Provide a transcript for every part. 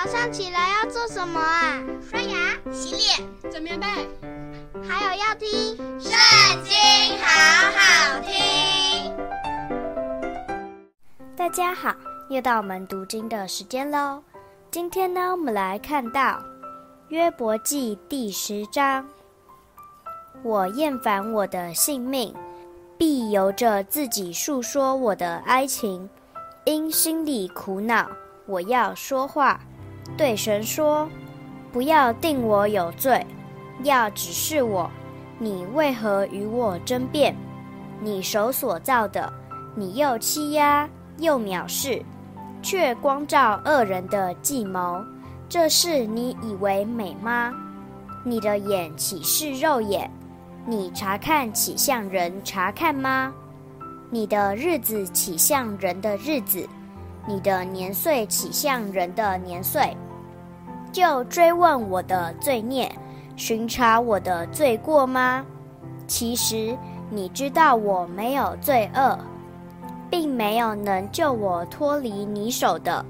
早上起来要做什么啊？刷牙、洗脸、整棉被，还有要听《圣经》，好好听。大家好，又到我们读经的时间喽。今天呢，我们来看到约伯记第十章。我厌烦我的性命，必由着自己述说我的哀情，因心里苦恼。我要说话，对神说：“不要定我有罪，要指示我，你为何与我争辩？你手所造的，你又欺压又藐视，却光照恶人的计谋。这事你以为美吗？你的眼岂是肉眼？你查看岂像人查看吗？你的日子岂像人的日子？”你的年岁岂像人的年岁？就追问我的罪孽，寻查我的罪过吗？其实你知道我没有罪恶，并没有能救我脱离你手的。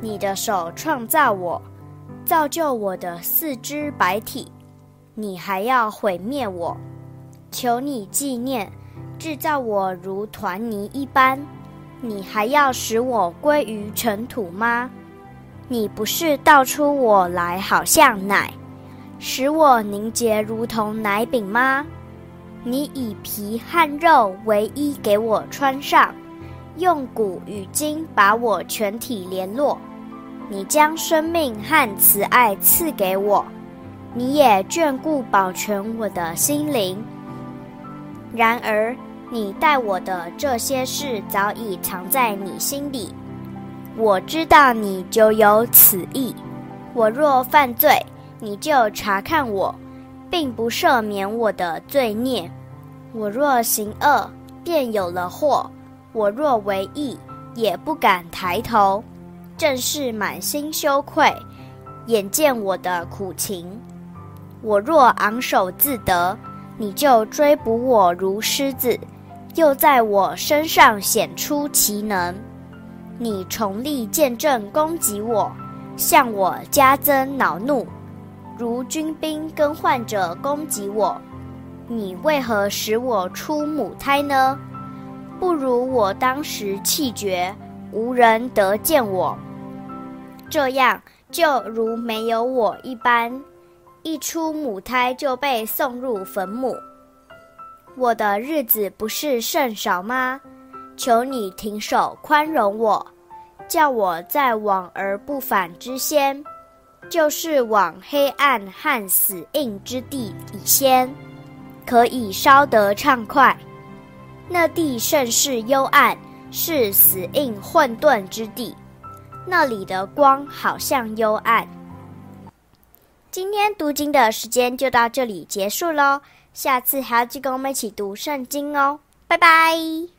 你的手创造我，造就我的四肢百体，你还要毁灭我？求你纪念，制造我如团泥一般。你还要使我归于尘土吗？你不是倒出我来，好像奶，使我凝结如同奶饼吗？你以皮和肉为衣给我穿上，用骨与筋把我全体联络。你将生命和慈爱赐给我，你也眷顾保全我的心灵。然而。你待我的这些事早已藏在你心里，我知道你就有此意。我若犯罪，你就查看我，并不赦免我的罪孽。我若行恶，便有了祸；我若为义，也不敢抬头，正是满心羞愧，眼见我的苦情。我若昂首自得，你就追捕我如狮子。又在我身上显出奇能，你重力见证攻击我，向我加增恼怒，如军兵更换着攻击我。你为何使我出母胎呢？不如我当时气绝，无人得见我，这样就如没有我一般，一出母胎就被送入坟墓。我的日子不是甚少吗？求你停手宽容我，叫我在往而不返之先，就是往黑暗和死荫之地以先，可以稍得畅快。那地甚是幽暗，是死荫混沌之地，那里的光好像幽暗。今天读经的时间就到这里结束喽。下次还要记跟我们一起读圣经哦，拜拜。